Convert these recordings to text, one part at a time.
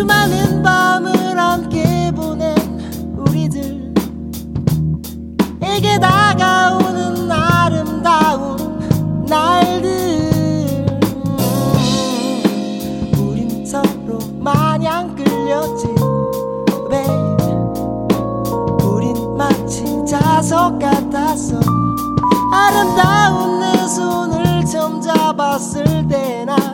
수많은 밤을 함께 보낸 우리들에게 다가오는 아름다운 날들. 우린 서로 마냥 끌렸지 왜 우린 마치 자석 같았어 아름다운 내 손을 처음 잡았을 때나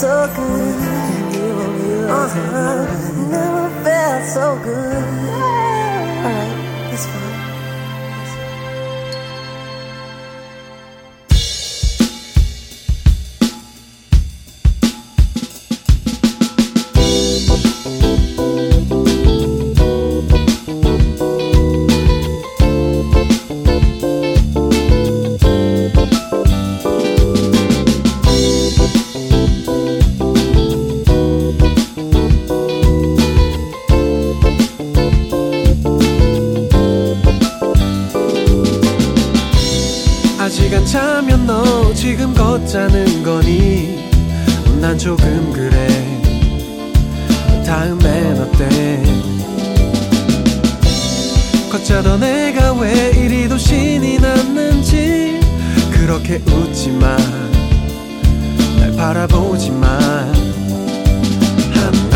so good. 그렇게 웃지마 날 바라보지마 하나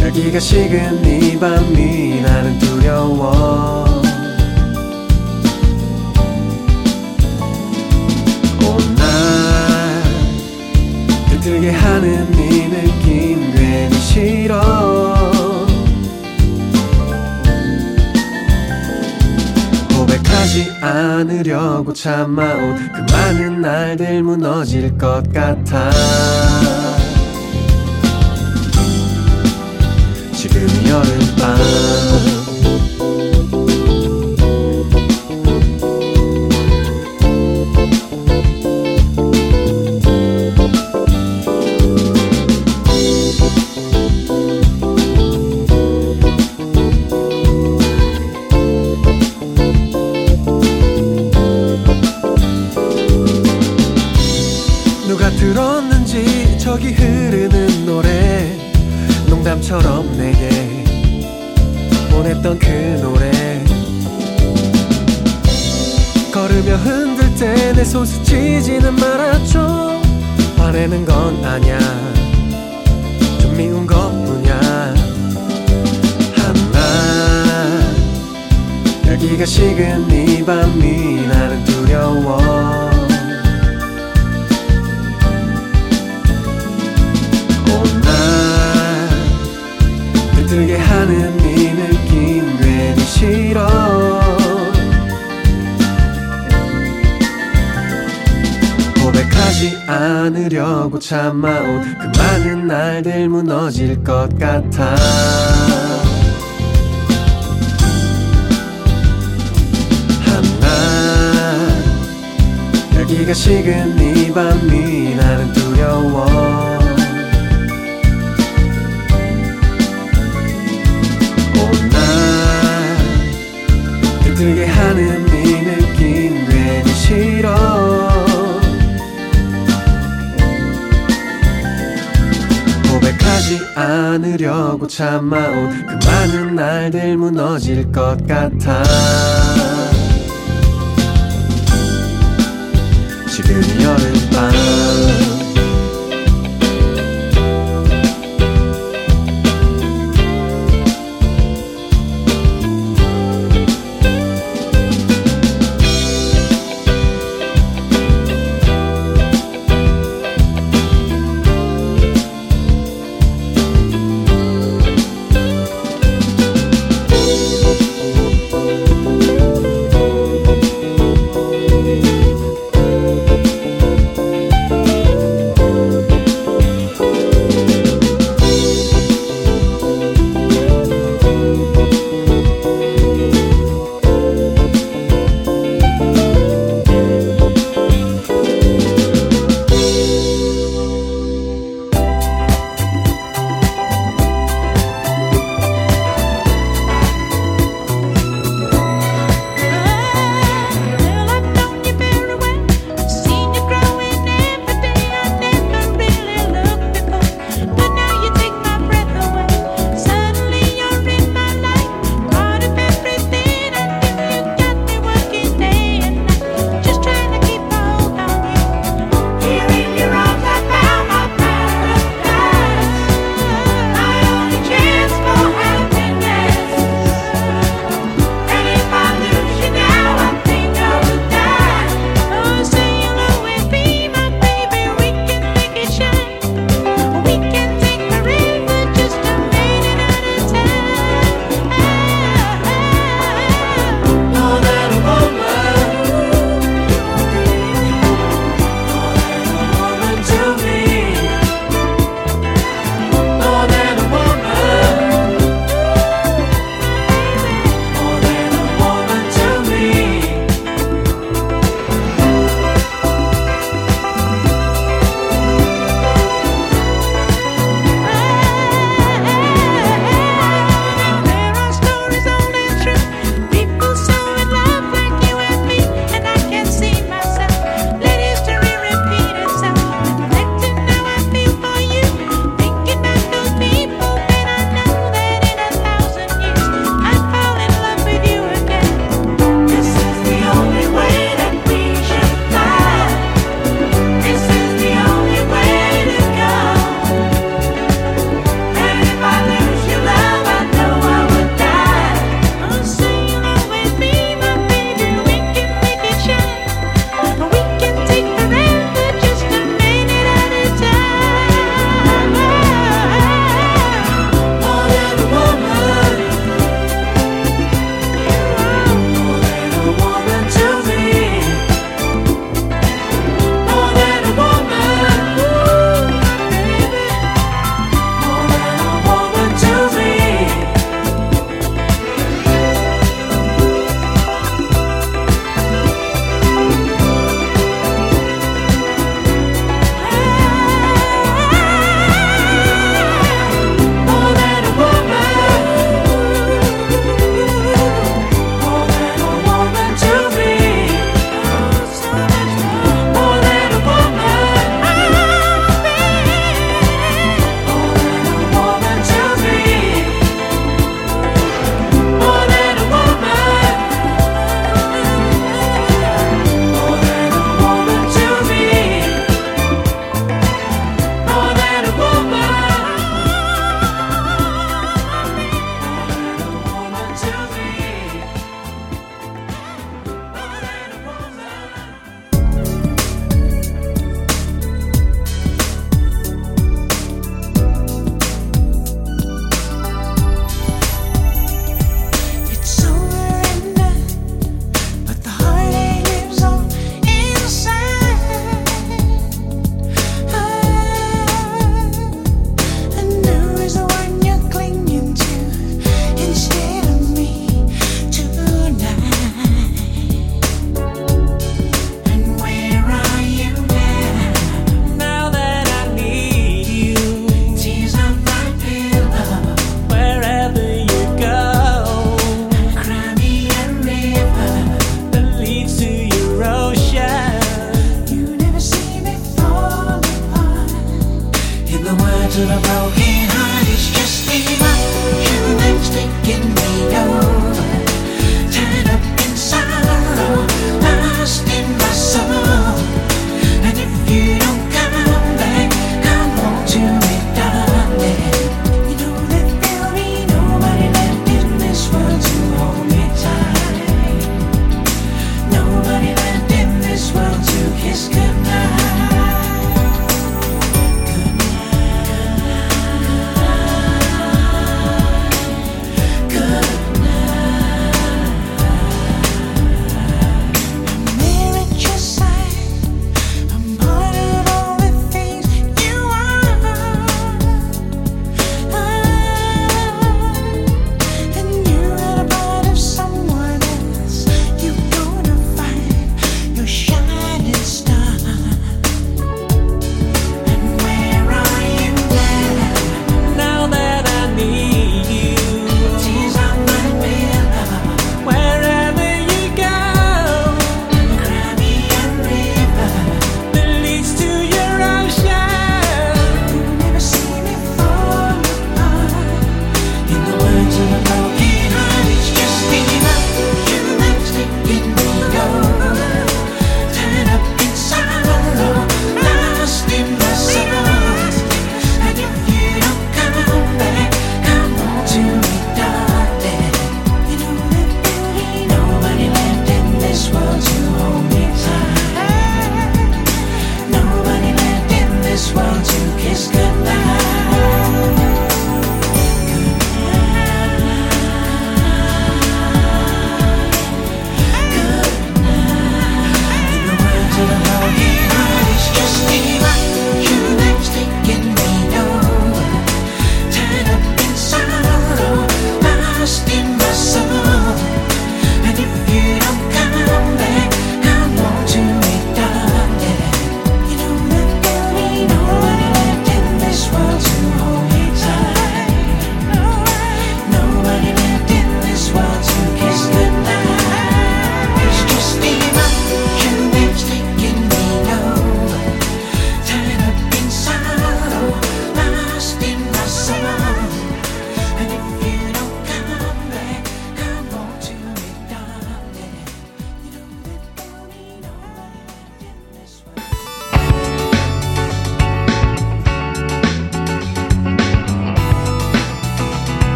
열기가 식은 이 밤이 나는 두려워. 온날 들뜨게 하는 이 느낌 괜히 싫어. 하지 않으려고 참아온 그 많은 날들 무너질 것 같아. 지금 여름밤. 열기가 식은 이 밤이 나는 두려워. 온날 들뜨게 하는 이 느낌 괜히 싫어. 고백하지 않으려고 참아온 그 많은 날들 무너질 것 같아 열기가 식은 이 밤이 나는 두려워. 온날 들뜨게 하는 이 느낌 괜히 싫어. 고백하지 않으려고 참아온 그 많은 날들 무너질 것 같아 지금 여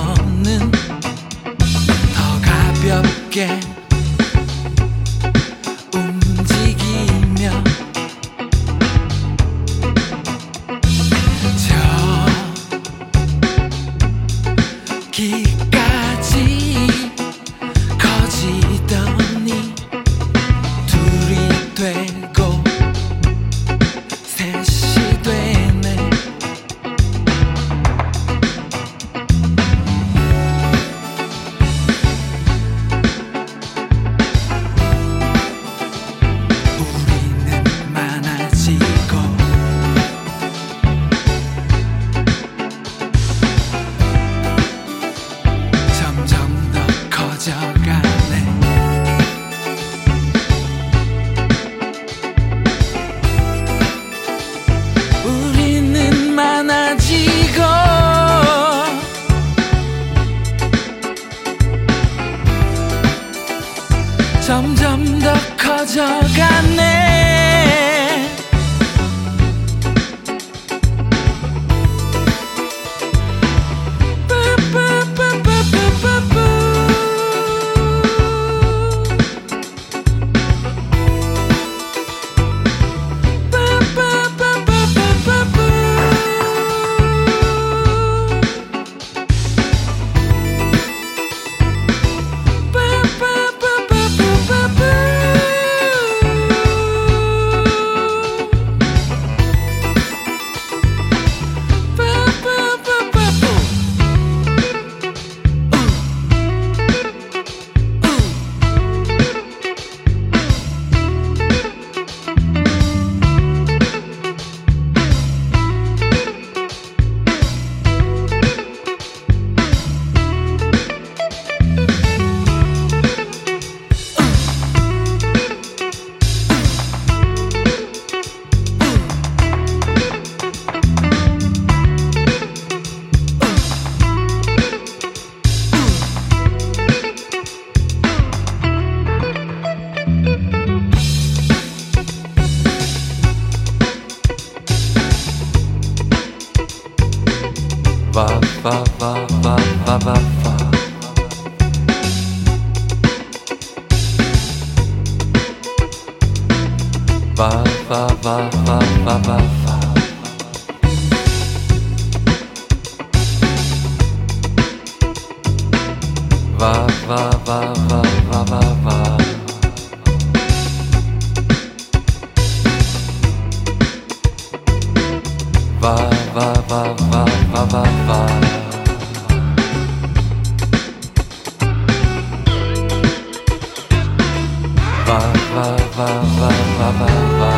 없는 더 가볍게 va, va, va, va, va. Va, va, va, va, va, va, va.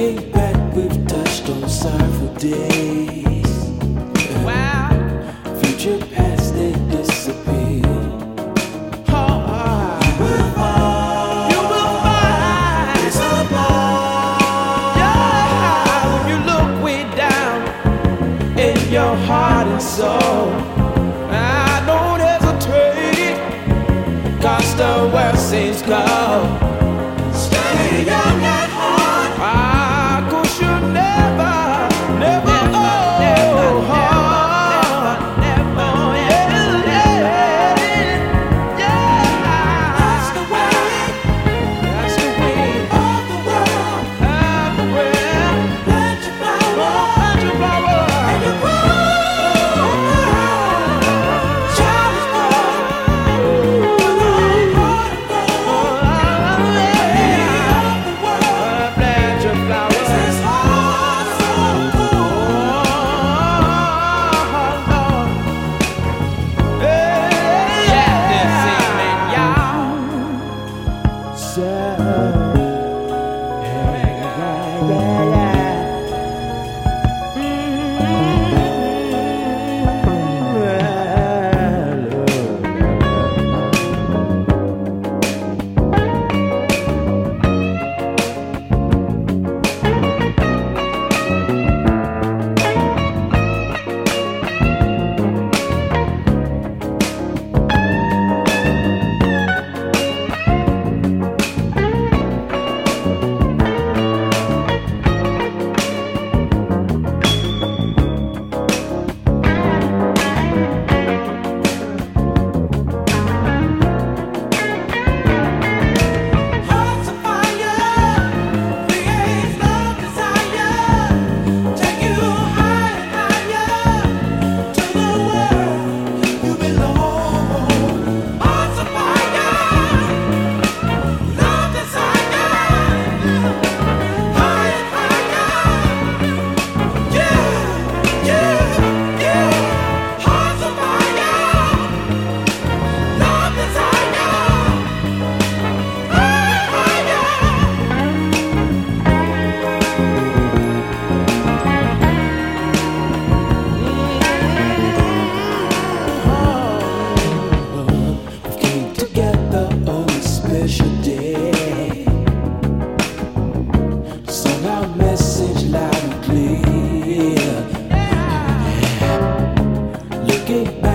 looking back, we've touched on several days. Wow. Future past, they disappear. Your heart and soul. I don't hesitate cause the world seems cold. You.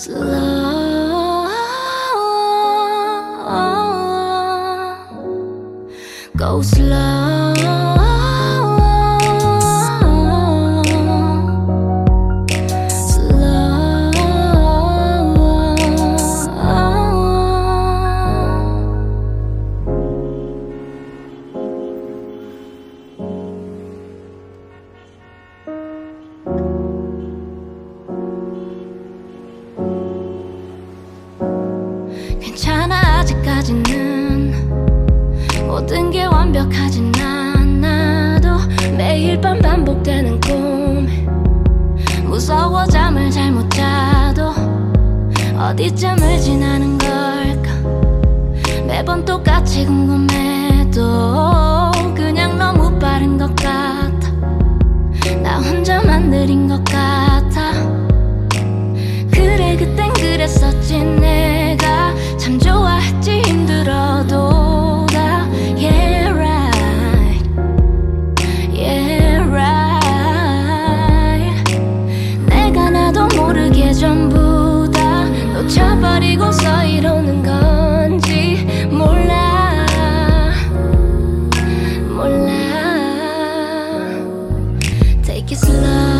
slow, go slow. it's love.